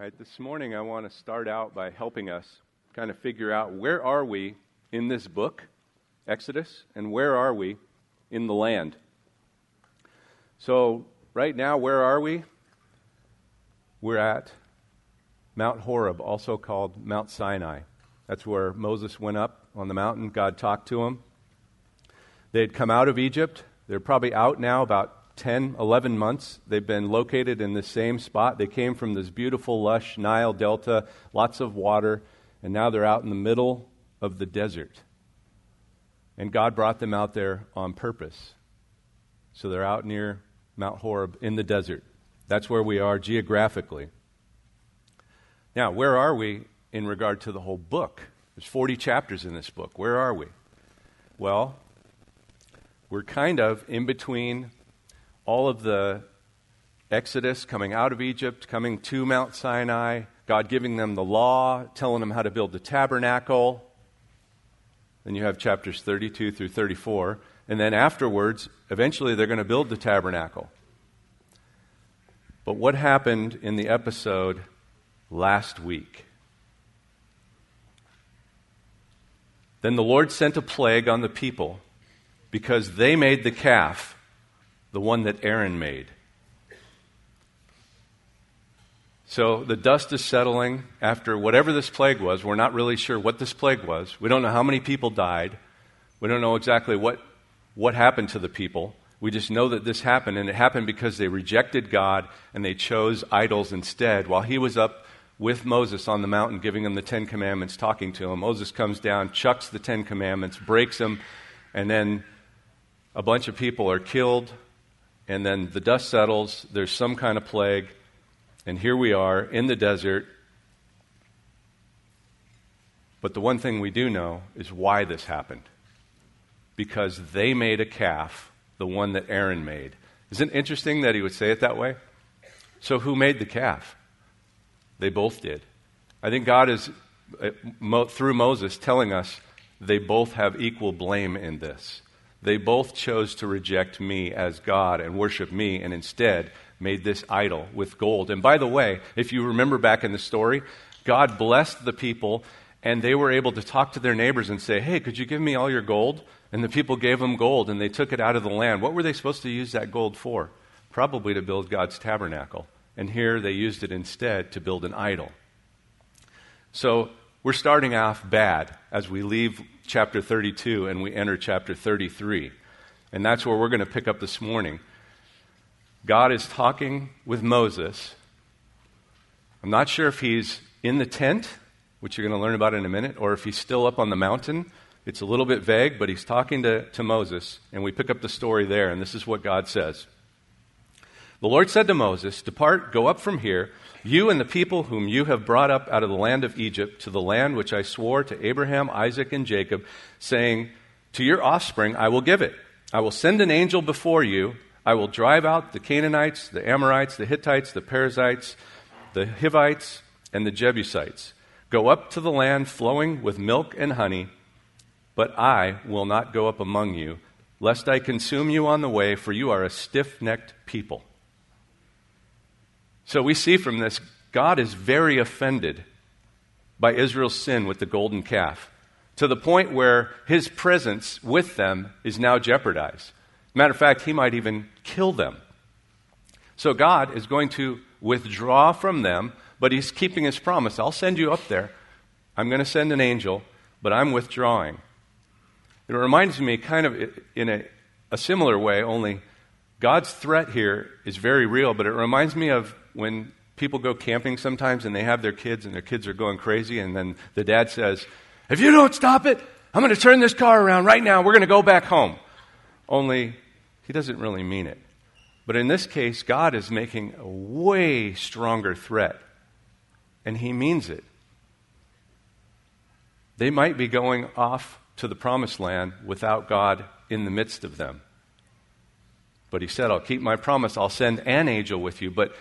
This morning I want to start out by helping us kind of figure out where are we in this book, Exodus, and where are we in the land. So, right now, where are we? We're at Mount Horeb, also called Mount Sinai. That's where Moses went up on the mountain. God talked to him. They had come out of Egypt. They're probably out now about 10, 11 months. They've been located in the same spot. They came from this beautiful, lush Nile Delta, lots of water, and now they're out in the middle of the desert. And God brought them out there on purpose. So they're out near Mount Horeb in the desert. That's where we are geographically. Now, where are we in regard to the whole book? There's 40 chapters in this book. Where are we? Well, we're kind of in between all of the Exodus, coming out of Egypt, coming to Mount Sinai, God giving them the law, telling them how to build the tabernacle. Then you have chapters 32 through 34. And then afterwards, eventually they're going to build the tabernacle. But what happened in the episode last week? Then the Lord sent a plague on the people because they made the calf the one that Aaron made. So the dust is settling after whatever this plague was. We're not really sure what this plague was. We don't know how many people died. We don't know exactly what, what happened to the people. We just know that this happened, and it happened because they rejected God and they chose idols instead. While he was up with Moses on the mountain giving him the Ten Commandments, talking to him, Moses comes down, chucks the Ten Commandments, breaks them, and then a bunch of people are killed and then the dust settles, there's some kind of plague, and here we are in the desert. But the one thing we do know is why this happened. Because they made a calf, the one that Aaron made. Isn't it interesting that he would say it that way? So, who made the calf? They both did. I think God is, uh, through Moses, telling us they both have equal blame in this. They both chose to reject me as God and worship me, and instead made this idol with gold. And by the way, if you remember back in the story, God blessed the people, and they were able to talk to their neighbors and say, Hey, could you give me all your gold? And the people gave them gold, and they took it out of the land. What were they supposed to use that gold for? Probably to build God's tabernacle. And here they used it instead to build an idol. So we're starting off bad as we leave chapter 32 and we enter chapter 33. And that's where we're going to pick up this morning. God is talking with Moses. I'm not sure if he's in the tent, which you're going to learn about in a minute, or if he's still up on the mountain. It's a little bit vague, but he's talking to, to Moses, and we pick up the story there, and this is what God says. The Lord said to Moses, Depart, go up from here you and the people whom you have brought up out of the land of Egypt to the land which I swore to Abraham, Isaac, and Jacob, saying, To your offspring I will give it. I will send an angel before you. I will drive out the Canaanites, the Amorites, the Hittites, the Perizzites, the Hivites, and the Jebusites. Go up to the land flowing with milk and honey, but I will not go up among you, lest I consume you on the way, for you are a stiff necked people. So we see from this, God is very offended by Israel's sin with the golden calf to the point where his presence with them is now jeopardized. Matter of fact, he might even kill them. So God is going to withdraw from them, but he's keeping his promise. I'll send you up there. I'm going to send an angel, but I'm withdrawing. It reminds me kind of in a, a similar way, only God's threat here is very real, but it reminds me of when people go camping sometimes and they have their kids and their kids are going crazy, and then the dad says, If you don't stop it, I'm going to turn this car around right now. We're going to go back home. Only he doesn't really mean it. But in this case, God is making a way stronger threat, and he means it. They might be going off to the promised land without God in the midst of them. But he said, I'll keep my promise. I'll send an angel with you. But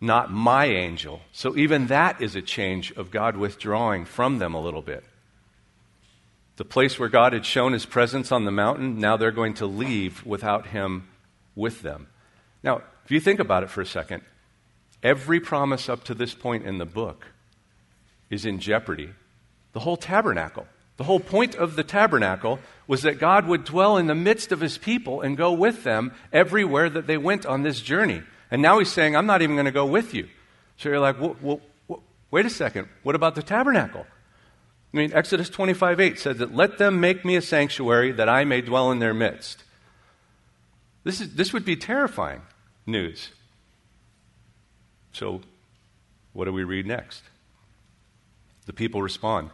not my angel. So even that is a change of God withdrawing from them a little bit. The place where God had shown his presence on the mountain, now they're going to leave without him with them. Now, if you think about it for a second, Every promise up to this point in the book is in jeopardy. The whole tabernacle. The whole point of the tabernacle was that God would dwell in the midst of his people and go with them everywhere that they went on this journey. And now he's saying, I'm not even going to go with you. So you're like, well, well, wait a second. What about the tabernacle? I mean, Exodus 25 8 says that, Let them make me a sanctuary that I may dwell in their midst. This, is, this would be terrifying news. So, what do we read next? The people respond.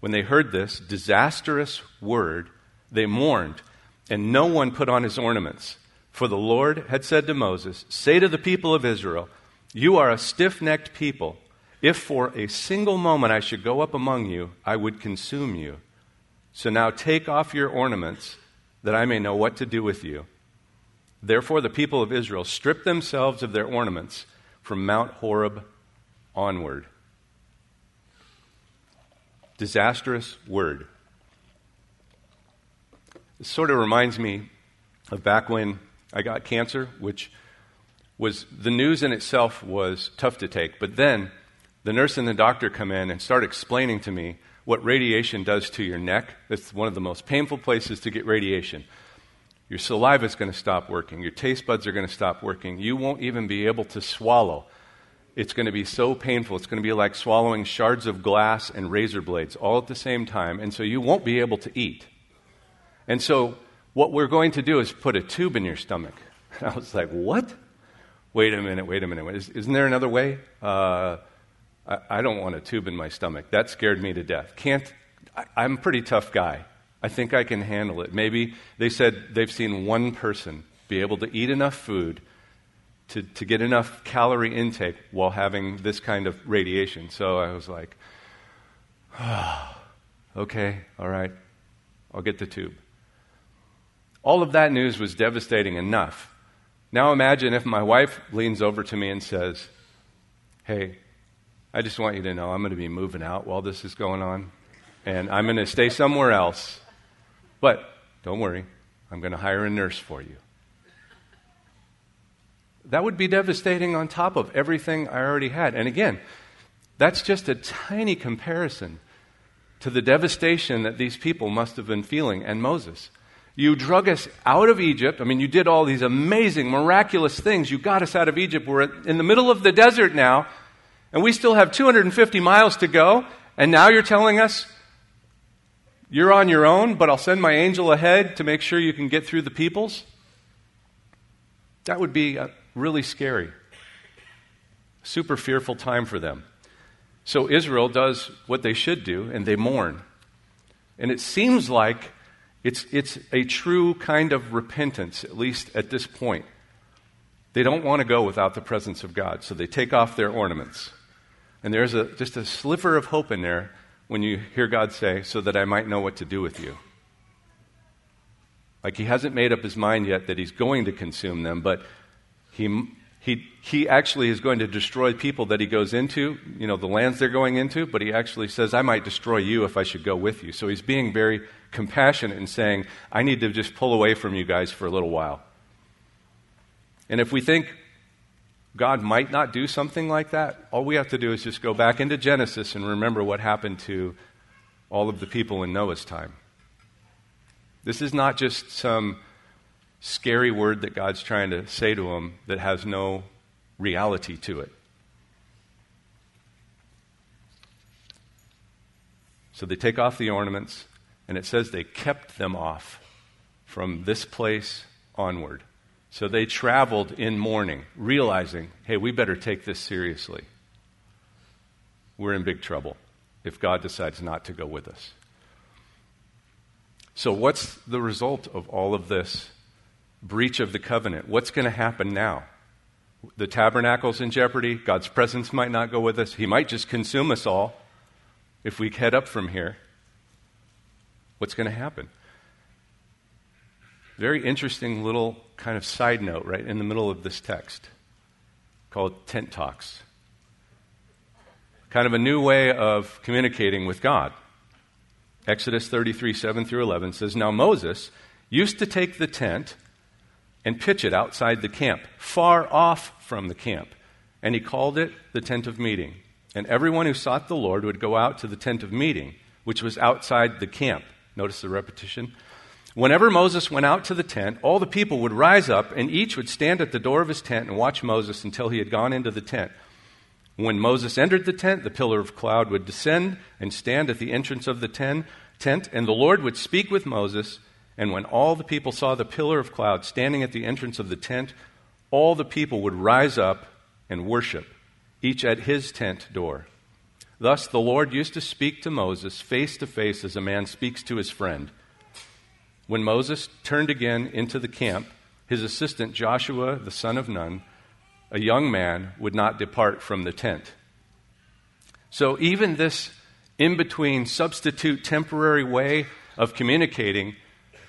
When they heard this disastrous word, they mourned, and no one put on his ornaments. For the Lord had said to Moses, Say to the people of Israel, You are a stiff necked people. If for a single moment I should go up among you, I would consume you. So now take off your ornaments, that I may know what to do with you. Therefore, the people of Israel stripped themselves of their ornaments from Mount Horeb onward. Disastrous word. This sort of reminds me of back when I got cancer, which was the news in itself was tough to take. But then the nurse and the doctor come in and start explaining to me what radiation does to your neck. It's one of the most painful places to get radiation. Your saliva is going to stop working. Your taste buds are going to stop working. You won't even be able to swallow. It's going to be so painful. It's going to be like swallowing shards of glass and razor blades all at the same time. And so you won't be able to eat. And so what we're going to do is put a tube in your stomach. And I was like, what? Wait a minute, wait a minute. Isn't there another way? Uh, I, I, don't want a tube in my stomach. That scared me to death. Can't, I, I'm a pretty tough guy. I think I can handle it. Maybe they said they've seen one person be able to eat enough food to, to get enough calorie intake while having this kind of radiation. So I was like, oh, okay, all right, I'll get the tube. All of that news was devastating enough. Now imagine if my wife leans over to me and says, Hey, I just want you to know I'm going to be moving out while this is going on, and I'm going to stay somewhere else. But don't worry, I'm going to hire a nurse for you. That would be devastating on top of everything I already had. And again, that's just a tiny comparison to the devastation that these people must have been feeling and Moses. You drug us out of Egypt. I mean, you did all these amazing, miraculous things. You got us out of Egypt. We're in the middle of the desert now, and we still have 250 miles to go. And now you're telling us you're on your own, but I'll send my angel ahead to make sure you can get through the peoples? That would be really scary. Super fearful time for them. So Israel does what they should do, and they mourn. And it seems like it's, it's a true kind of repentance, at least at this point. They don't want to go without the presence of God, so they take off their ornaments. And there's a, just a sliver of hope in there when you hear God say, So that I might know what to do with you. Like he hasn't made up his mind yet that he's going to consume them, but he, he, he actually is going to destroy people that he goes into, you know, the lands they're going into, but he actually says, I might destroy you if I should go with you. So he's being very compassionate and saying, I need to just pull away from you guys for a little while. And if we think God might not do something like that, all we have to do is just go back into Genesis and remember what happened to all of the people in Noah's time. This is not just some scary word that God's trying to say to them that has no reality to it. So they take off the ornaments, and it says they kept them off from this place onward. So they traveled in mourning, realizing, hey, we better take this seriously. We're in big trouble if God decides not to go with us. So, what's the result of all of this breach of the covenant? What's going to happen now? The tabernacle's in jeopardy. God's presence might not go with us. He might just consume us all if we head up from here what's going to happen. Very interesting little kind of side note right in the middle of this text called tent talks. Kind of a new way of communicating with God. Exodus 33, 7 through 11 says Now Moses used to take the tent and pitch it outside the camp, far off from the camp. and he called it the tent of meeting. And everyone who sought the Lord would go out to the tent of meeting, which was outside the camp. Notice the repetition. Whenever Moses went out to the tent, all the people would rise up, and each would stand at the door of his tent and watch Moses until he had gone into the tent. When Moses entered the tent, the pillar of cloud would descend and stand at the entrance of the tent, and the Lord would speak with Moses. And when all the people saw the pillar of cloud standing at the entrance of the tent, all the people would rise up and worship, each at his tent door. Thus the Lord used to speak to Moses face to face as a man speaks to his friend. When Moses turned again into the camp, his assistant Joshua, the son of Nun, a young man, would not depart from the tent. So even this in between substitute temporary way of communicating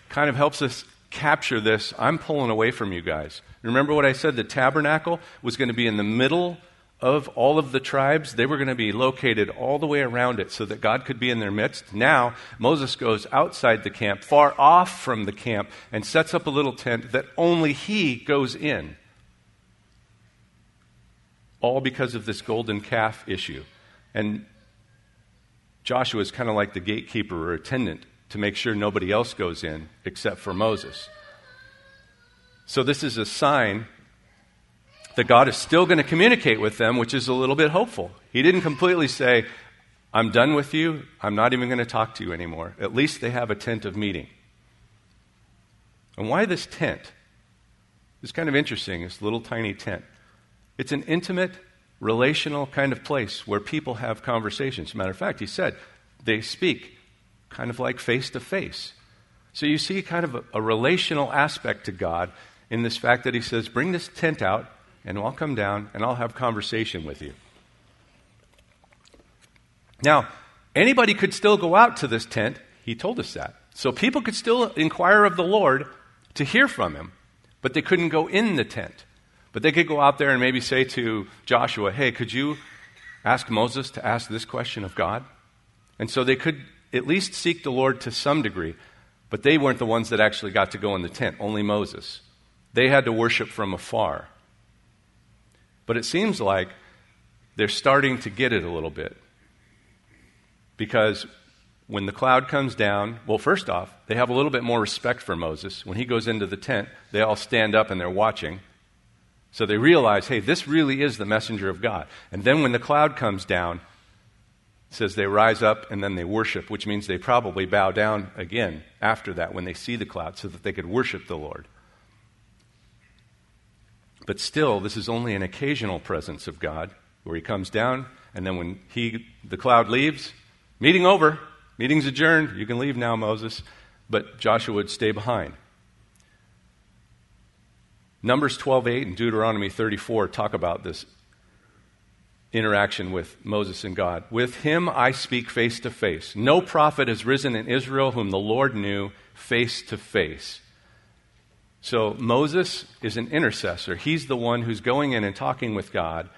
kind of helps us capture this. I'm pulling away from you guys. Remember what I said? The tabernacle was going to be in the middle of all of the tribes. They were going to be located all the way around it so that God could be in their midst. Now, Moses goes outside the camp, far off from the camp, and sets up a little tent that only he goes in. All because of this golden calf issue. And Joshua is kind of like the gatekeeper or attendant to make sure nobody else goes in except for Moses. So, this is a sign that God is still going to communicate with them, which is a little bit hopeful. He didn't completely say, I'm done with you. I'm not even going to talk to you anymore. At least they have a tent of meeting. And why this tent? It's kind of interesting, this little tiny tent. It's an intimate, relational kind of place where people have conversations. Matter of fact, he said they speak kind of like face to face. So you see kind of a, a relational aspect to God in this fact that he says, Bring this tent out, and I'll come down and I'll have conversation with you. Now, anybody could still go out to this tent. He told us that. So people could still inquire of the Lord to hear from him, but they couldn't go in the tent. But they could go out there and maybe say to Joshua, Hey, could you ask Moses to ask this question of God? And so they could at least seek the Lord to some degree, but they weren't the ones that actually got to go in the tent, only Moses. They had to worship from afar. But it seems like they're starting to get it a little bit. Because when the cloud comes down, well, first off, they have a little bit more respect for Moses. When he goes into the tent, they all stand up and they're watching. So they realize, hey, this really is the messenger of God. And then when the cloud comes down, says they rise up and then they worship, which means they probably bow down again after that when they see the cloud so that they could worship the Lord. But still, this is only an occasional presence of God where he comes down, and then when he, the cloud leaves, meeting over, meeting's adjourned, you can leave now, Moses. But Joshua would stay behind. Numbers 12:8 and Deuteronomy 34 talk about this interaction with Moses and God. With him I speak face to face. No prophet has risen in Israel whom the Lord knew face to face. So Moses is an intercessor. He's the one who's going in and talking with God.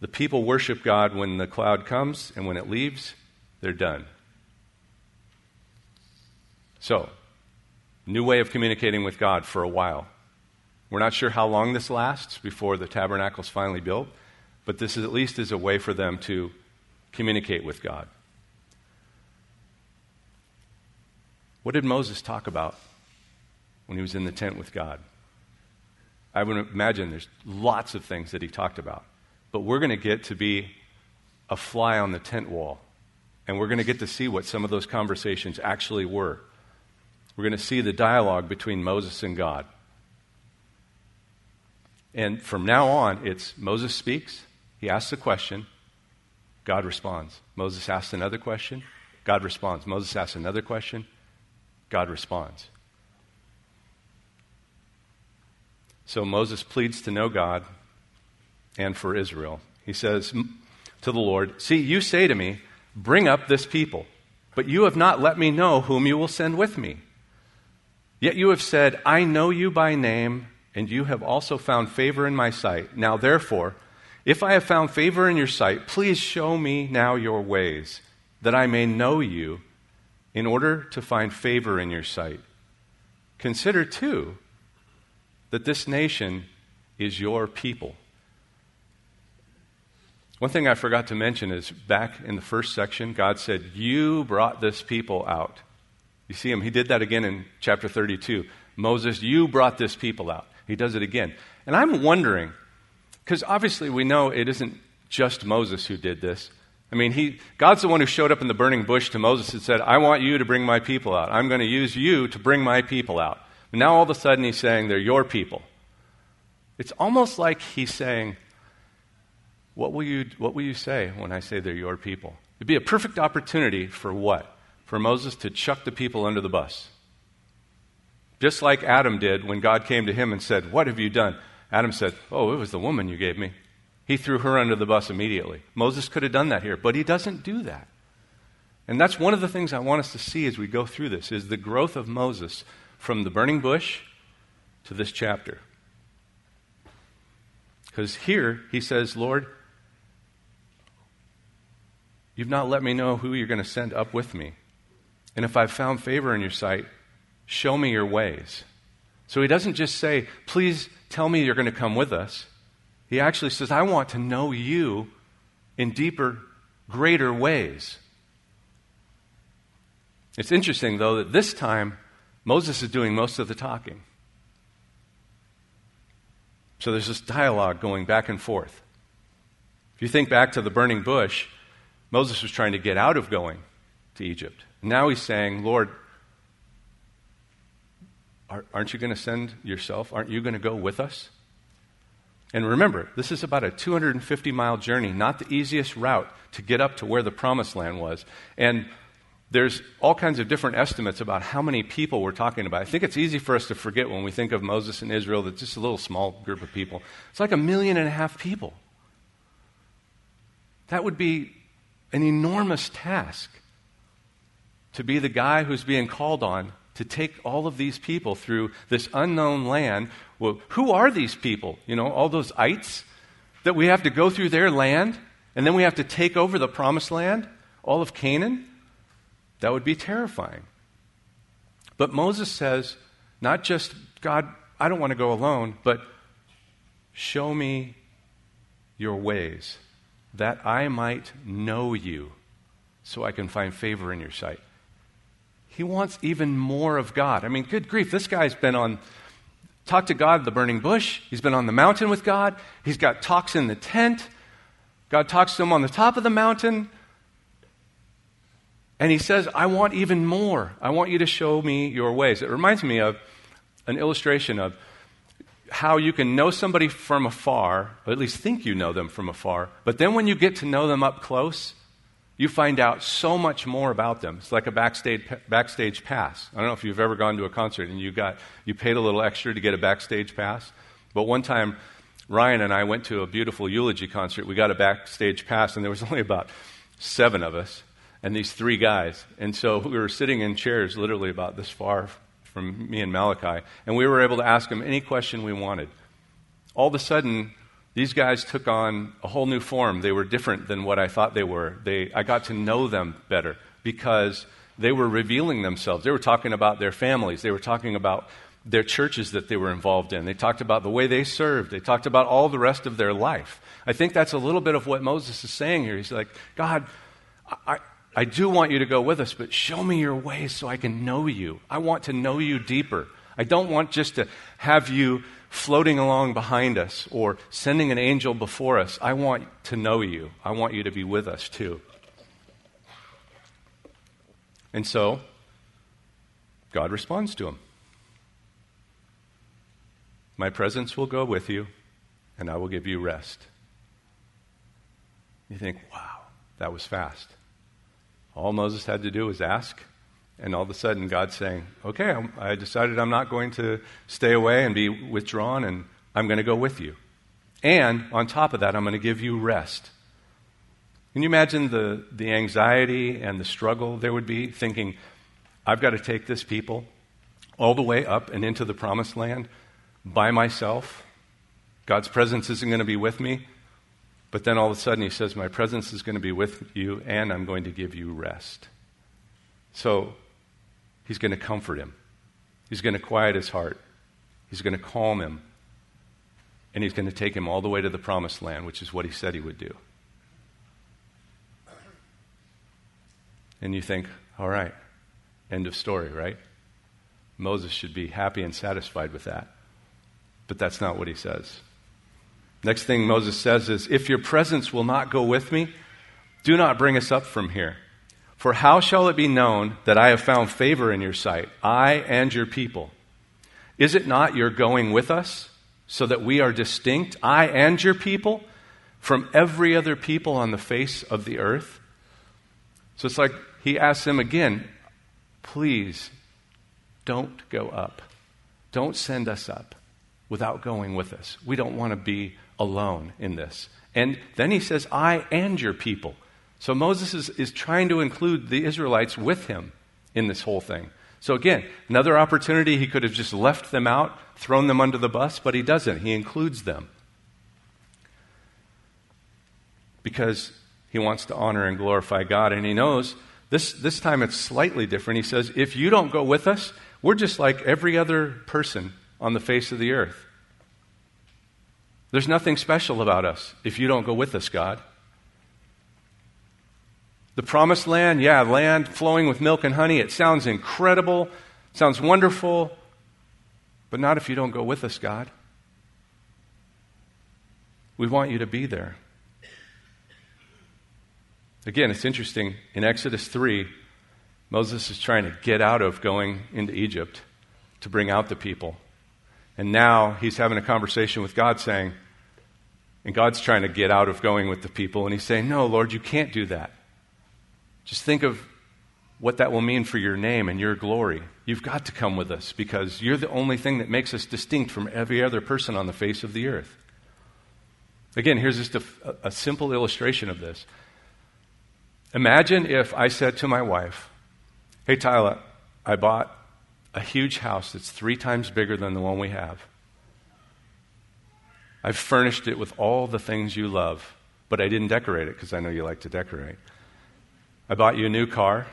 The people worship God when the cloud comes, and when it leaves, they're done. So, new way of communicating with God for a while. We're not sure how long this lasts before the tabernacle is finally built, but this is at least is a way for them to communicate with God. What did Moses talk about when he was in the tent with God. I would imagine there's lots of things that he talked about. But we're going to get to be a fly on the tent wall. And we're going to get to see what some of those conversations actually were. We're going to see the dialogue between Moses and God. And from now on, it's Moses speaks, he asks a question, God responds. Moses asks another question, God responds. Moses asks another question, God responds. So Moses pleads to know God and for Israel. He says to the Lord, See, you say to me, Bring up this people, but you have not let me know whom you will send with me. Yet you have said, I know you by name, and you have also found favor in my sight. Now, therefore, if I have found favor in your sight, please show me now your ways, that I may know you, in order to find favor in your sight. Consider, too, that this nation is your people. One thing I forgot to mention is back in the first section, God said, You brought this people out. You see him, he did that again in chapter 32. Moses, you brought this people out. He does it again. And I'm wondering, because obviously we know it isn't just Moses who did this. I mean, he, God's the one who showed up in the burning bush to Moses and said, I want you to bring my people out. I'm going to use you to bring my people out. Now all of a sudden he's saying, they're your people. It's almost like he's saying, what will, you, what will you say when I say they're your people? It'd be a perfect opportunity for what? For Moses to chuck the people under the bus. Just like Adam did when God came to him and said, What have you done? Adam said, Oh, it was the woman you gave me. He threw her under the bus immediately. Moses could have done that here, but he doesn't do that. And that's one of the things I want us to see as we go through this is the growth of Moses from the burning bush to this chapter. Because here he says, Lord, you've not let me know who you're going to send up with me. And if I've found favor in your sight, show me your ways. So he doesn't just say, please tell me you're going to come with us. He actually says, I want to know you in deeper, greater ways. It's interesting, though, that this time Moses is doing most of the talking. So there's this dialogue going back and forth. If you think back to the burning bush, Moses was trying to get out of going to Egypt. Now he's saying, Lord, aren't you going to send yourself? Aren't you going to go with us? And remember, this is about a 250 mile journey, not the easiest route to get up to where the promised land was. And there's all kinds of different estimates about how many people we're talking about. I think it's easy for us to forget when we think of Moses and Israel that just a little small group of people. It's like a million and a half people. That would be an enormous task to be the guy who's being called on to take all of these people through this unknown land. Well, who are these people? You know, all those ites that we have to go through their land and then we have to take over the promised land, all of Canaan? That would be terrifying. But Moses says, not just, God, I don't want to go alone, but show me your ways, that I might know you, so I can find favor in your sight. He wants even more of God. I mean, good grief, this guy's been on, talked to God the burning bush. He's been on the mountain with God. He's got talks in the tent. God talks to him on the top of the mountain. And he says, I want even more. I want you to show me your ways. It reminds me of an illustration of how you can know somebody from afar, or at least think you know them from afar, but then when you get to know them up close, you find out so much more about them. It's like a backstage, backstage pass. I don't know if you've ever gone to a concert and you, got, you paid a little extra to get a backstage pass, but one time Ryan and I went to a beautiful eulogy concert. We got a backstage pass, and there was only about seven of us and these three guys. And so we were sitting in chairs literally about this far from me and Malachi, and we were able to ask them any question we wanted. All of a sudden, these guys took on a whole new form. They were different than what I thought they were. They, I got to know them better because they were revealing themselves. They were talking about their families, they were talking about their churches that they were involved in. They talked about the way they served. They talked about all the rest of their life. I think that's a little bit of what Moses is saying here. He's like, God, I, I do want you to go with us, but show me your ways so I can know you. I want to know you deeper. I don't want just to have you floating along behind us or sending an angel before us. I want to know you. I want you to be with us too. And so, God responds to him My presence will go with you, and I will give you rest. You think, wow, that was fast. All Moses had to do was ask, and all of a sudden God's saying, Okay, I decided I'm not going to stay away and be withdrawn, and I'm going to go with you. And on top of that, I'm going to give you rest. Can you imagine the, the anxiety and the struggle there would be thinking, I've got to take this people all the way up and into the promised land by myself? God's presence isn't going to be with me. But then all of a sudden he says, My presence is going to be with you and I'm going to give you rest. So he's going to comfort him, he's going to quiet his heart, he's going to calm him. and he's going to take him all the way to the promised land, which is what he said he would do. And you think, all right, end of story, right? Moses should be happy and satisfied with that. But that's not what he says. Next thing Moses says is, If your presence will not go with me, do not bring us up from here. For how shall it be known that I have found favor in your sight, I and your people? Is it not your going with us, so that we are distinct, I and your people, from every other people on the face of the earth? So it's like he asks them again, please don't go up. Don't send us up without going with us. We don't want to be alone in this. And then he says, I and your people. So Moses is, is trying to include the Israelites with him in this whole thing. So again, another opportunity, he could have just left them out, thrown them under the bus, but he doesn't. He includes them. Because he wants to honor and glorify God, and he knows this, this time it's slightly different. He says, If you don't go with us, we're just like every other person on the face of the earth. There's nothing special about us if you don't go with us, God. The promised land, yeah, land flowing with milk and honey, it sounds incredible, sounds wonderful, but not if you don't go with us, God. We want you to be there. Again, it's interesting. In Exodus 3, Moses is trying to get out of going into Egypt to bring out the people. And now he's having a conversation with God saying, and God's trying to get out of going with the people, and he's saying, No, Lord, you can't do that. Just think of what that will mean for your name and your glory. You've got to come with us because you're the only thing that makes us distinct from every other person on the face of the earth. Again, here's just a, a simple illustration of this. Imagine if I said to my wife, Hey, Tyler, I bought a huge house that's three times bigger than the one we have. I've furnished it with all the things you love, but I didn't decorate it because I know you like to decorate. I bought you a new car,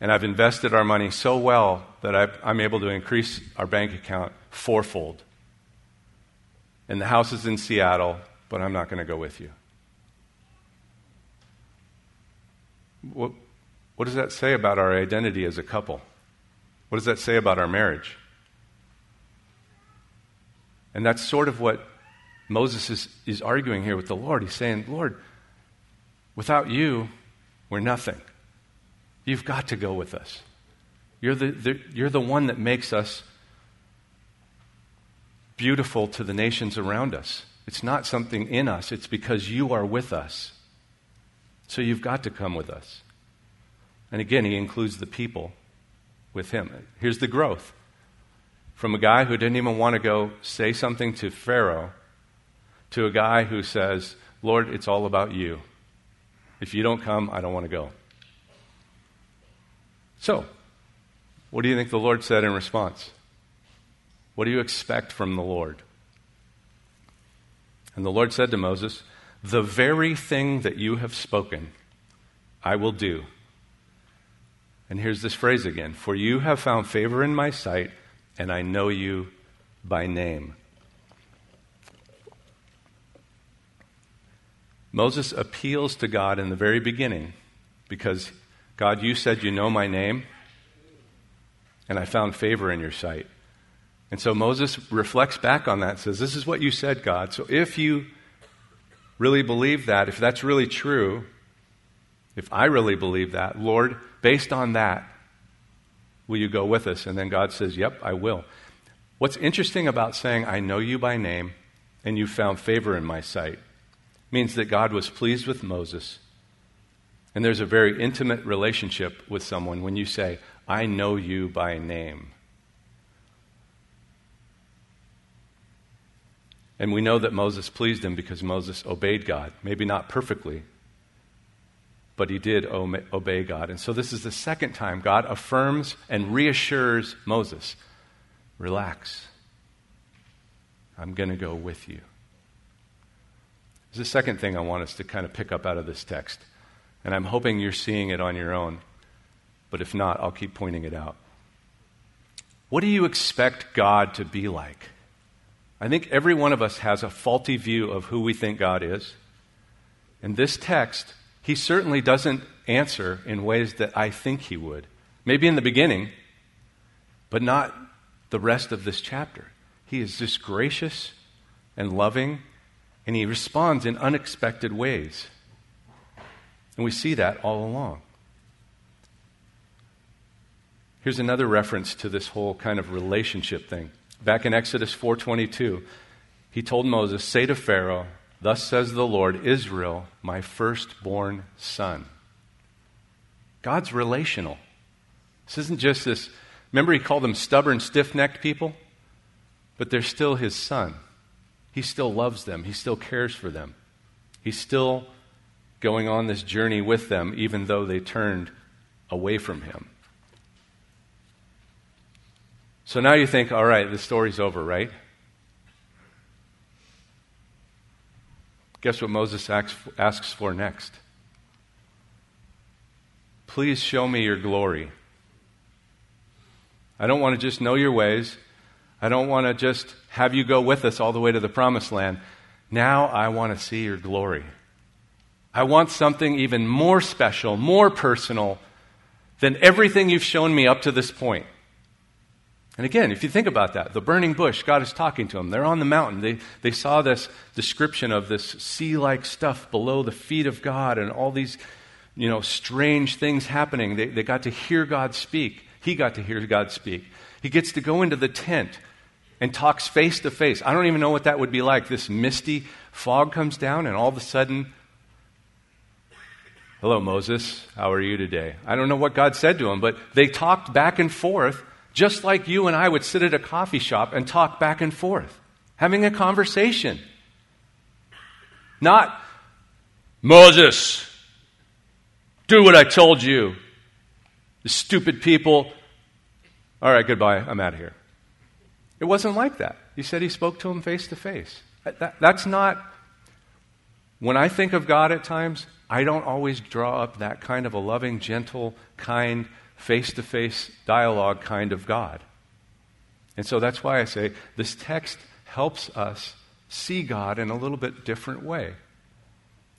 and I've invested our money so well that i am able to increase our bank account fourfold. And the house is in Seattle, but I'm not going to go with you. What, what does that say about our identity as a couple? What does that say about our marriage? And that's sort of what Moses is, is arguing here with the Lord. He's saying, Lord, without you, we're nothing. You've got to go with us. You're the, the, you're the one that makes us beautiful to the nations around us. It's not something in us, it's because you are with us. So you've got to come with us. And again, he includes the people with him. Here's the growth from a guy who didn't even want to go say something to Pharaoh to a guy who says, Lord, it's all about you. If you don't come, I don't want to go. So, what do you think the Lord said in response? What do you expect from the Lord? And the Lord said to Moses, The very thing that you have spoken, I will do. And here's this phrase again For you have found favor in my sight, and I know you by name. Moses appeals to God in the very beginning because, God, you said you know my name, and I found favor in your sight. And so Moses reflects back on that and says, This is what you said, God. So if you really believe that, if that's really true, if I really believe that, Lord, based on that, will you go with us? And then God says, Yep, I will. What's interesting about saying, I know you by name and you found favor in my sight means that God was pleased with Moses. And there's a very intimate relationship with someone when you say, I know you by name. And we know that Moses pleased him because Moses obeyed God. Maybe not perfectly, but he did obey God. And so this is the second time God affirms and reassures Moses relax. I'm going to go with you. There's a second thing I want us to kind of pick up out of this text. And I'm hoping you're seeing it on your own. But if not, I'll keep pointing it out. What do you expect God to be like? I think every one of us has a faulty view of who we think God is. And this text, he certainly doesn't answer in ways that I think he would. Maybe in the beginning, but not the rest of this chapter. He is just gracious and loving, and he responds in unexpected ways. And we see that all along. Here's another reference to this whole kind of relationship thing. Back in Exodus 4:22, he told Moses, "Say to Pharaoh, thus says the Lord, Israel, my firstborn son." God's relational. This isn't just this Remember he called them stubborn, stiff-necked people? But they're still his son. He still loves them. He still cares for them. He's still going on this journey with them even though they turned away from him. So now you think, all right, the story's over, right? Guess what Moses asks for next? Please show me your glory. I don't want to just know your ways. I don't want to just have you go with us all the way to the promised land. Now I want to see your glory. I want something even more special, more personal than everything you've shown me up to this point. And again, if you think about that, the burning bush, God is talking to them. They're on the mountain. They, they saw this description of this sea like stuff below the feet of God and all these, you know, strange things happening. They, they got to hear God speak. He got to hear God speak. He gets to go into the tent and talks face to face. I don't even know what that would be like. This misty fog comes down, and all of a sudden, Hello, Moses. How are you today? I don't know what God said to him, but they talked back and forth just like you and I would sit at a coffee shop and talk back and forth, having a conversation. Not, Moses, do what I told you. The stupid people. All right, goodbye. I'm out of here. It wasn't like that. He said he spoke to him face to face. That's not, when I think of God at times, I don't always draw up that kind of a loving, gentle, kind, face to face dialogue kind of God. And so that's why I say this text helps us see God in a little bit different way,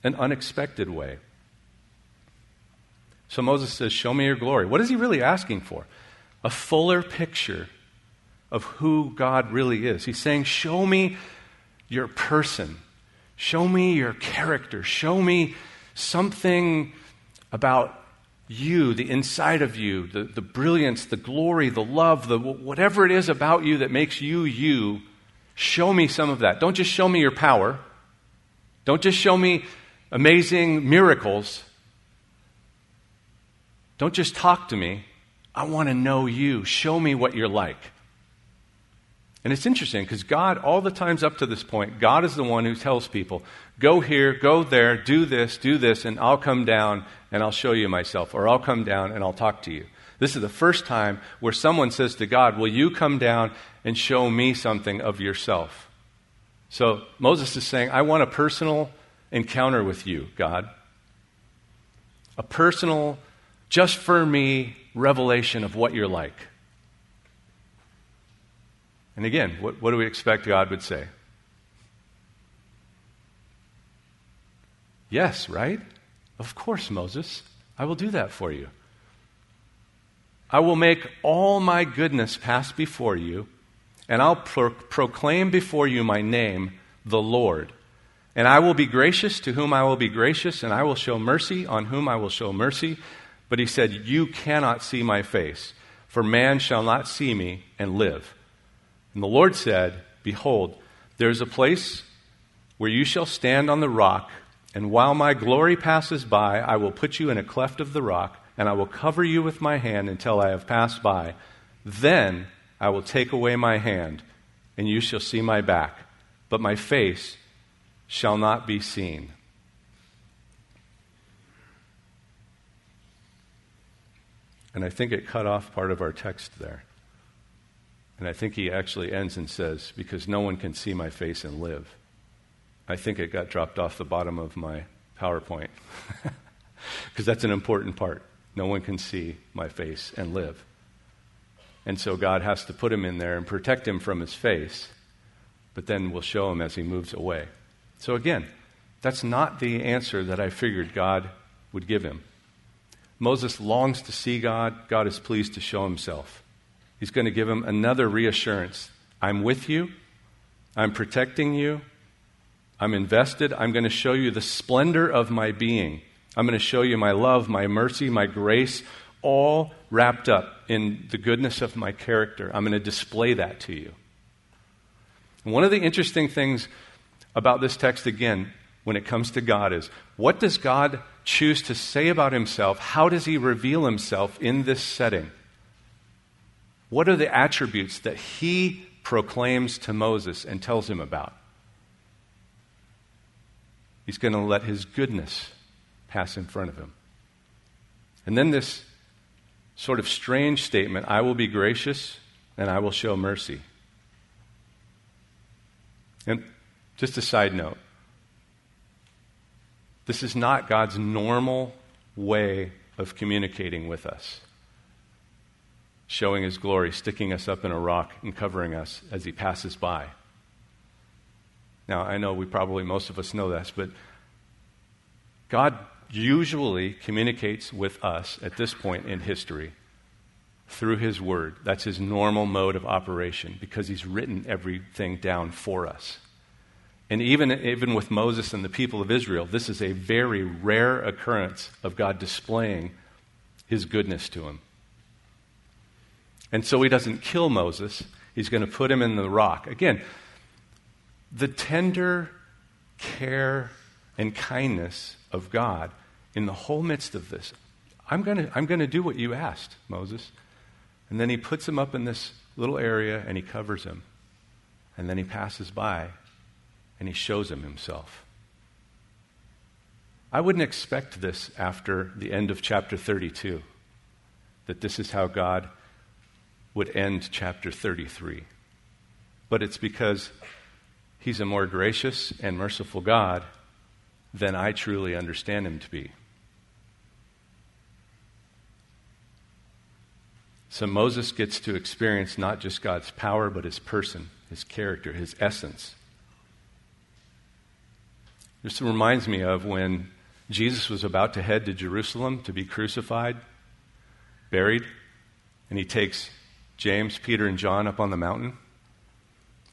an unexpected way. So Moses says, Show me your glory. What is he really asking for? A fuller picture of who God really is. He's saying, Show me your person. Show me your character. Show me something about you, the inside of you, the, the brilliance, the glory, the love, the whatever it is about you that makes you you, show me some of that. Don't just show me your power. Don't just show me amazing miracles. Don't just talk to me. I want to know you. Show me what you're like. And it's interesting because God, all the times up to this point, God is the one who tells people, go here, go there, do this, do this, and I'll come down and I'll show you myself, or I'll come down and I'll talk to you. This is the first time where someone says to God, Will you come down and show me something of yourself? So Moses is saying, I want a personal encounter with you, God. A personal, just for me, revelation of what you're like. And again, what, what do we expect God would say? Yes, right? Of course, Moses. I will do that for you. I will make all my goodness pass before you, and I'll pro- proclaim before you my name, the Lord. And I will be gracious to whom I will be gracious, and I will show mercy on whom I will show mercy. But he said, You cannot see my face, for man shall not see me and live. And the Lord said, Behold, there is a place where you shall stand on the rock, and while my glory passes by, I will put you in a cleft of the rock, and I will cover you with my hand until I have passed by. Then I will take away my hand, and you shall see my back, but my face shall not be seen. And I think it cut off part of our text there. And I think he actually ends and says, Because no one can see my face and live. I think it got dropped off the bottom of my PowerPoint. Because that's an important part. No one can see my face and live. And so God has to put him in there and protect him from his face but then we'll show him as he moves away. So again, that's not the answer that I figured God would give him. Moses longs to see God. God is pleased to show himself. He's going to give him another reassurance I'm with you, I'm protecting you, I'm invested, I'm going to show you the splendor of my being. I'm going to show you my love, my mercy, my grace, all wrapped up in the goodness of my character. I'm going to display that to you. one of the interesting things about this text, again, when it comes to God, is what does God choose to say about himself? How does he reveal himself in this setting? What are the attributes that he proclaims to Moses and tells him about? He's going to let his goodness pass in front of him. And then this sort of strange statement I will be gracious and I will show mercy. And just a side note this is not God's normal way of communicating with us, showing his glory, sticking us up in a rock, and covering us as he passes by. Now, I know we probably, most of us know this, but God usually communicates with us at this point in history through His Word. That's His normal mode of operation because He's written everything down for us. And even, even with Moses and the people of Israel, this is a very rare occurrence of God displaying His goodness to him. And so He doesn't kill Moses, He's going to put him in the rock. Again, the tender care and kindness of God in the whole midst of this. I'm going to I'm to do what you asked, Moses. And then he puts him up in this little area and he covers him. And then he passes by and he shows him himself. I wouldn't expect this after the end of chapter 32, that this is how God would end chapter 33. But it's because he's a more gracious and merciful God than I truly understand him to be. So Moses gets to experience not just God's power, but his person, his character, his essence. This reminds me of when Jesus was about to head to Jerusalem to be crucified, buried, and he takes James, Peter, and John up on the mountain,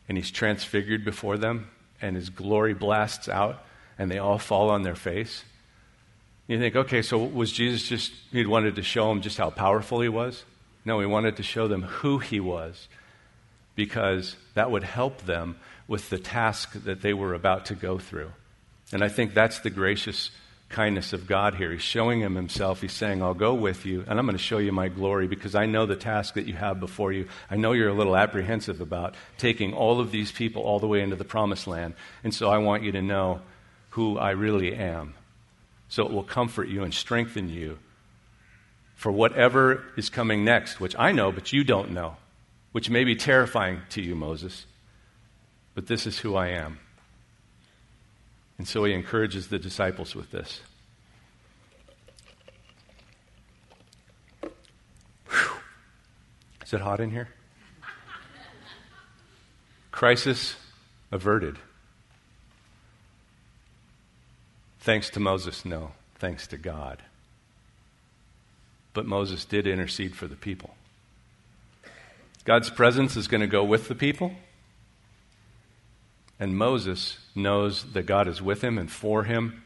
and he's transfigured before them, and his glory blasts out and they all fall on their face. You think, okay, so was Jesus just, he wanted to show them just how powerful he was? No, he wanted to show them who he was because that would help them with the task that they were about to go through. And I think that's the gracious kindness of God here. He's showing him himself. He's saying, I'll go with you, and I'm going to show you my glory because I know the task that you have before you. I know you're a little apprehensive about taking all of these people all the way into the promised land. And so I want you to know who I really am. So it will comfort you and strengthen you for whatever is coming next, which I know, but you don't know, which may be terrifying to you, Moses. But this is who I am. And so he encourages the disciples with this. Whew. Is it hot in here? Crisis averted. Thanks to Moses? No. Thanks to God. But Moses did intercede for the people. God's presence is going to go with the people. And Moses knows that God is with him and for him,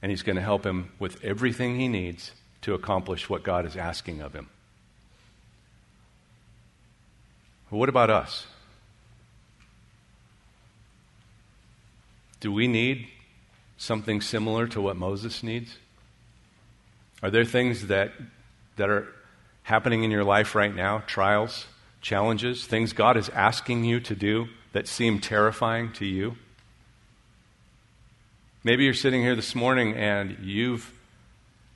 and he's going to help him with everything he needs to accomplish what God is asking of him. what about us? Do we need something similar to what Moses needs? Are there things that, that are happening in your life right now, trials, challenges, things God is asking you to do that seem terrifying to you? Maybe you're sitting here this morning and you've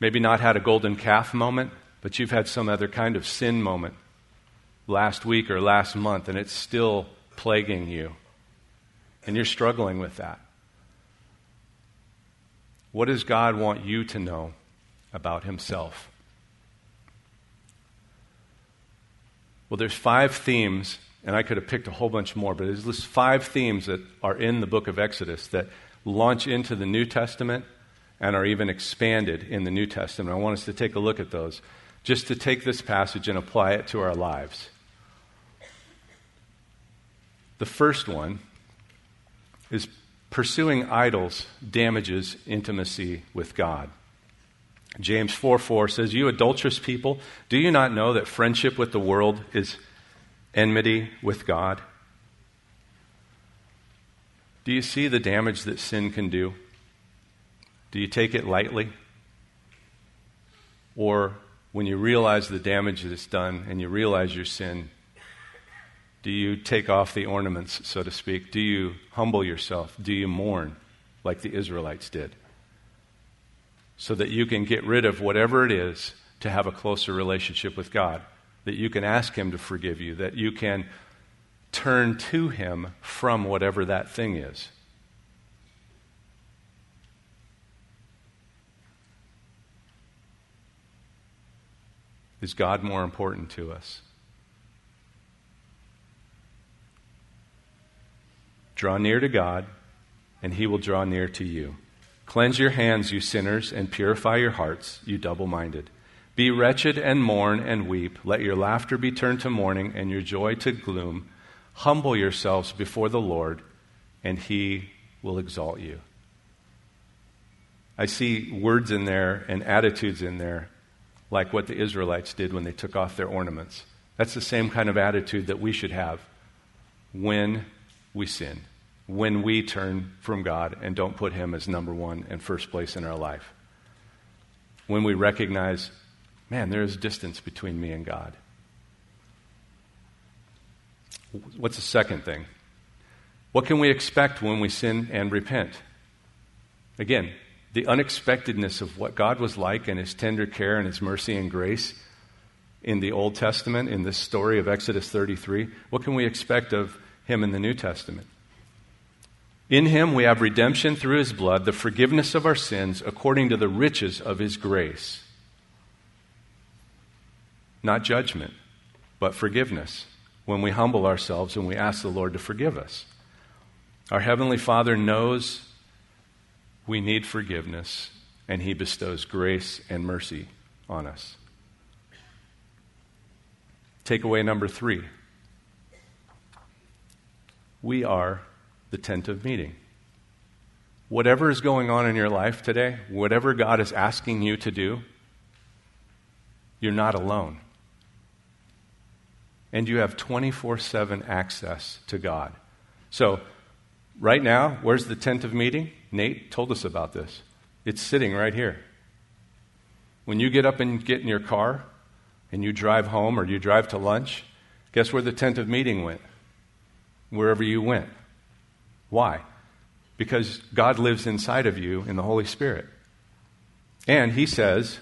maybe not had a golden calf moment, but you've had some other kind of sin moment last week or last month, and it's still plaguing you. And you're struggling with that. What does God want you to know about Himself? Well, there's five themes And I could have picked a whole bunch more, but there's just five themes that are in the book of Exodus that launch into the New Testament and are even expanded in the New Testament. I want us to take a look at those, just to take this passage and apply it to our lives. The first one is pursuing idols damages intimacy with God. James 4 4 says, You adulterous people, do you not know that friendship with the world is enmity with God? Do you see the damage that sin can do? Do you take it lightly? Or when you realize the damage that it's done and you realize your sin, do you take off the ornaments, so to speak? Do you humble yourself? Do you mourn like the Israelites did? So that you can get rid of whatever it is to have a closer relationship with God, that you can ask Him to forgive you, that you can turn to Him from whatever that thing is. Is God more important to us? Draw near to God, and he will draw near to you. Cleanse your hands, you sinners, and purify your hearts, you double minded. Be wretched and mourn and weep. Let your laughter be turned to mourning and your joy to gloom. Humble yourselves before the Lord, and he will exalt you. I see words in there and attitudes in there like what the Israelites did when they took off their ornaments. That's the same kind of attitude that we should have when we sin when we turn from God and don't put Him as number one and first place in our life. When we recognize, man, there is distance between me and God. What's the second thing? What can we expect when we sin and repent? Again, the unexpectedness of what God was like and His tender care and His mercy and grace in the Old Testament, in this story of Exodus 33. What can we expect of Him in the New Testament? In him we have redemption through his blood, the forgiveness of our sins according to the riches of his grace. Not judgment, but forgiveness when we humble ourselves and we ask the Lord to forgive us. Our Heavenly Father knows we need forgiveness, and He bestows grace and mercy on us. Takeaway number three we are the tent of meeting. Whatever is going on in your life today, whatever God is asking you to do, you're not alone. And you have 24 7 access to God. So, right now, where's the tent of meeting? Nate told us about this. It's sitting right here. When you get up and get in your car and you drive home or you drive to lunch, guess where the tent of meeting went? Wherever you went. Why? Because God lives inside of you in the Holy Spirit. And he says,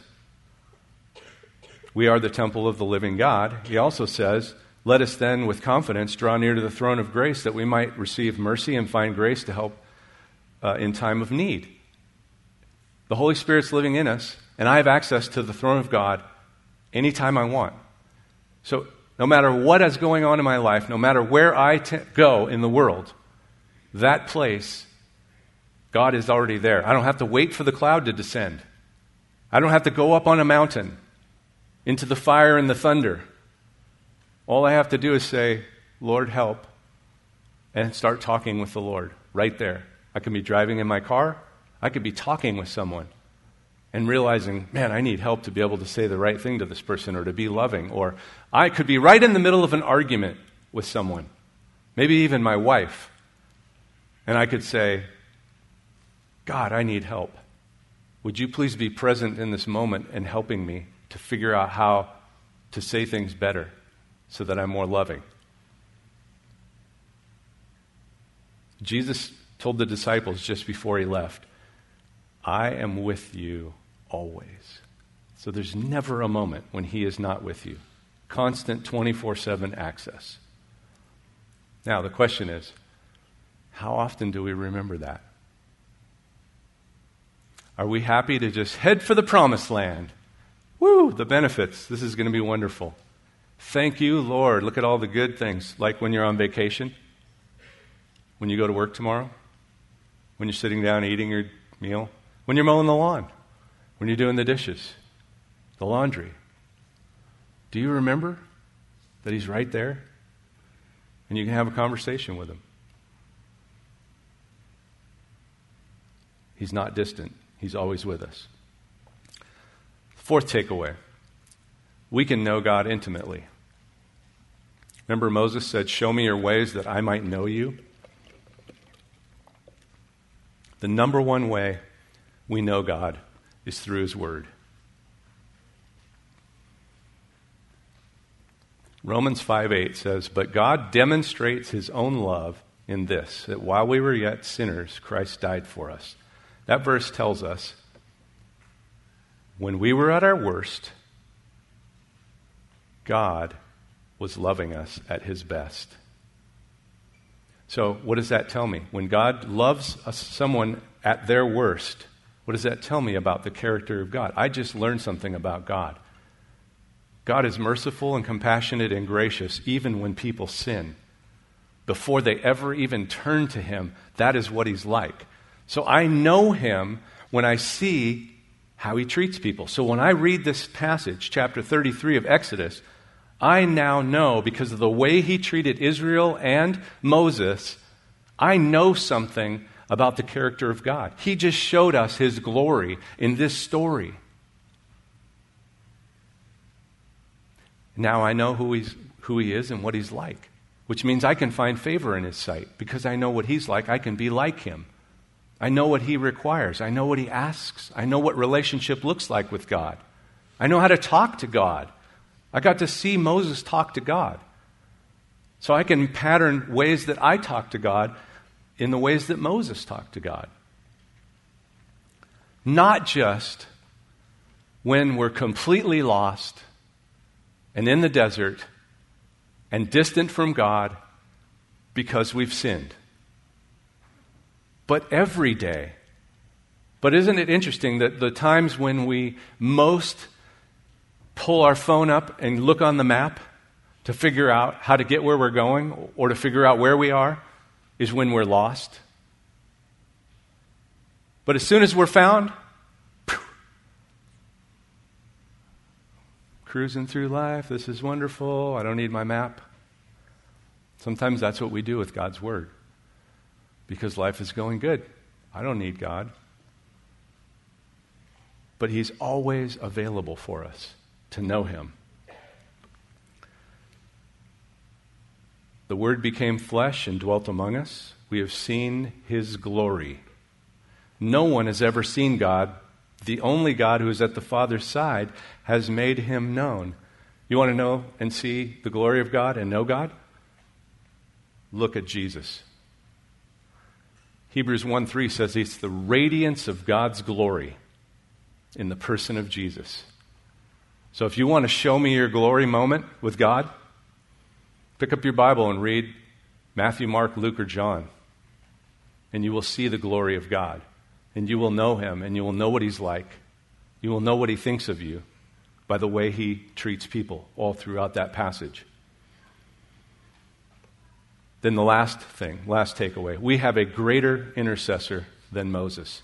We are the temple of the living God. He also says, Let us then with confidence draw near to the throne of grace that we might receive mercy and find grace to help uh, in time of need. The Holy Spirit's living in us, and I have access to the throne of God anytime I want. So, no matter what is going on in my life, no matter where I t- go in the world, that place, God is already there. I don't have to wait for the cloud to descend. I don't have to go up on a mountain into the fire and the thunder. All I have to do is say, Lord, help, and start talking with the Lord right there. I could be driving in my car, I could be talking with someone and realizing, man, I need help to be able to say the right thing to this person or to be loving. Or I could be right in the middle of an argument with someone, maybe even my wife, and I could say, God, I need help. Would you please be present in this moment and helping me to figure out how to say things better so that I'm more loving? Jesus told the disciples just before he left, I am with you always. So there's never a moment when he is not with you. Constant 24 7 access. Now, the question is how often do we remember that? Are we happy to just head for the promised land? Woo, the benefits. This is going to be wonderful. Thank you, Lord. Look at all the good things, like when you're on vacation, when you go to work tomorrow, when you're sitting down eating your meal, when you're mowing the lawn, when you're doing the dishes, the laundry. Do you remember that He's right there? And you can have a conversation with Him. He's not distant, He's always with us. Fourth takeaway we can know God intimately. Remember, Moses said, Show me your ways that I might know you? The number one way we know God is through His Word. Romans 5 8 says, But God demonstrates His own love in this, that while we were yet sinners, Christ died for us. That verse tells us when we were at our worst, God was loving us at his best. So, what does that tell me? When God loves someone at their worst, what does that tell me about the character of God? I just learned something about God. God is merciful and compassionate and gracious even when people sin. Before they ever even turn to Him, that is what He's like. So I know Him when I see how He treats people. So when I read this passage, chapter 33 of Exodus, I now know, because of the way he treated Israel and Moses, I know something about the character of God. He just showed us his glory in this story. Now I know who, he's, who he is and what he's like, which means I can find favor in his sight. Because I know what he's like, I can be like him. I know what he requires. I know what he asks. I know what relationship looks like with God. I know how to talk to God. I got to see Moses talk to God. So I can pattern ways that I talk to God in the ways that Moses talked to God. Not just when we're completely lost and in the desert and distant from God because we've sinned, but every day. But isn't it interesting that the times when we most pull our phone up and look on the map to figure out how to get where we're going or to figure out where we are is when we're lost. But as soon as we're found, cruising through life, this is wonderful, I don't need my map. Sometimes that's what we do with God's Word because life is going good. I don't need God. But He's always available for us to know him. The Word became flesh and dwelt among us. We have seen his glory. No one has ever seen God. The only God who is at the Father's side has made him known. You want to know and see the glory of God and know God? Look at Jesus. Hebrews 1 3 says it's the radiance of God's glory in the person of Jesus. So if you want to show me your glory moment with God, pick up your Bible and read Matthew, Mark, Luke, or John. And you will see the glory of God. And you will know him, and you will know what he's like. You will know what he thinks of you by the way he treats people all throughout that passage. Then the last thing, last takeaway we have a greater intercessor than Moses.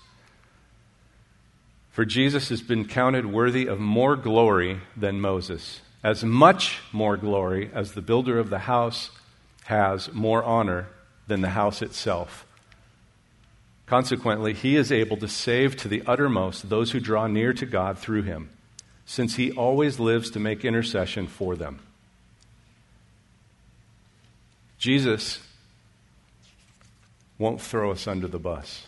For Jesus has been counted worthy of more glory than Moses, as much more glory as the builder of the house has more honor than the house itself. Consequently, he is able to save to the uttermost those who draw near to God through him, since he always lives to make intercession for them. Jesus won't throw us under the bus.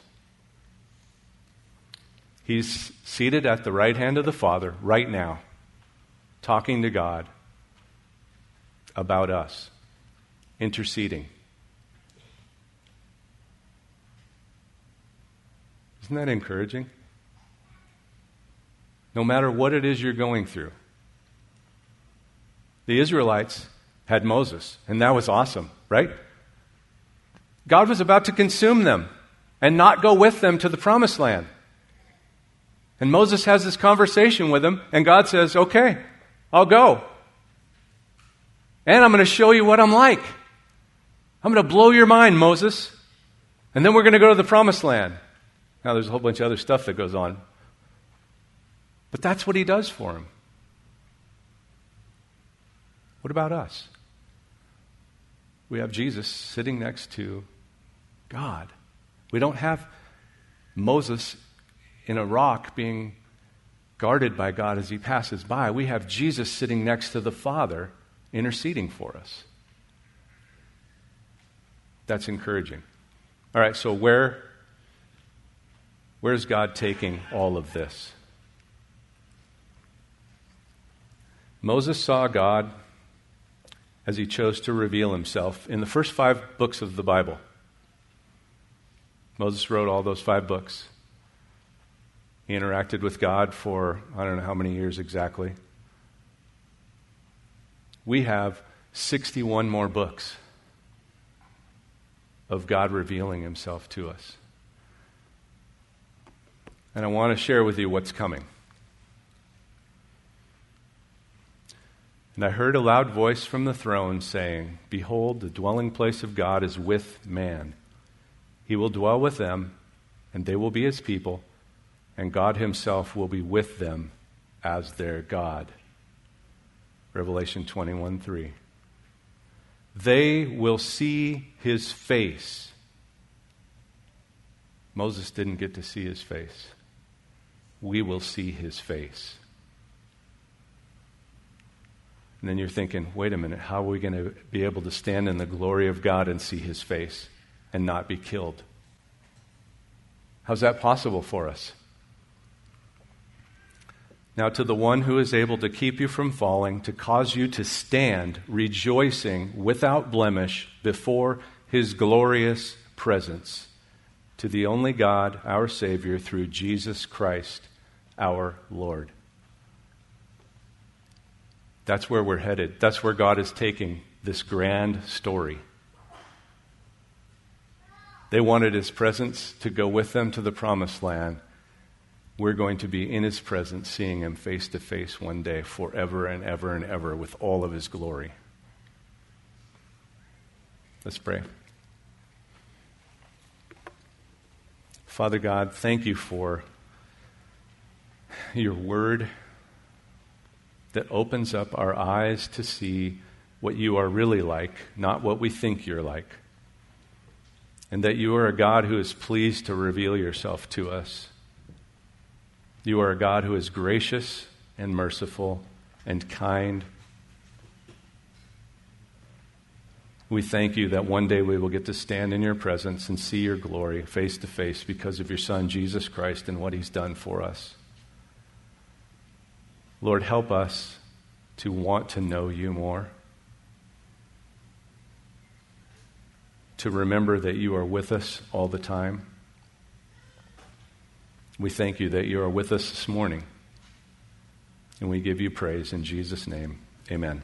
He's seated at the right hand of the Father right now, talking to God about us, interceding. Isn't that encouraging? No matter what it is you're going through. The Israelites had Moses, and that was awesome, right? God was about to consume them and not go with them to the promised land. And Moses has this conversation with him, and God says, Okay, I'll go. And I'm going to show you what I'm like. I'm going to blow your mind, Moses. And then we're going to go to the promised land. Now, there's a whole bunch of other stuff that goes on. But that's what he does for him. What about us? We have Jesus sitting next to God. We don't have Moses in a rock being guarded by God as he passes by. We have Jesus sitting next to the Father interceding for us. That's encouraging. All right, so where, where's God taking all of this? Moses saw God as he chose to reveal himself in the first five books of the Bible. Moses wrote all those five books. He interacted with God for I don't know how many years exactly. We have 61 more books of God revealing himself to us. And I want to share with you what's coming. And I heard a loud voice from the throne saying, Behold, the dwelling place of God is with man. He will dwell with them, and they will be his people, and God himself will be with them as their God. Revelation 21 3. They will see his face. Moses didn't get to see his face. We will see his face. And then you're thinking, wait a minute, how are we going to be able to stand in the glory of God and see his face and not be killed? How's that possible for us? Now, to the one who is able to keep you from falling, to cause you to stand rejoicing without blemish before his glorious presence, to the only God, our Savior, through Jesus Christ, our Lord. That's where we're headed. That's where God is taking this grand story. They wanted His presence to go with them to the promised land. We're going to be in His presence, seeing Him face to face one day, forever and ever and ever, with all of His glory. Let's pray. Father God, thank you for your word that opens up our eyes to see what you are really like, not what we think you're like. And that you are a God who is pleased to reveal yourself to us. You are a God who is gracious and merciful and kind. We thank you that one day we will get to stand in your presence and see your glory face to face because of your Son, Jesus Christ, and what he's done for us. Lord, help us to want to know you more, to remember that you are with us all the time. We thank you that you are with us this morning, and we give you praise in Jesus' name. Amen.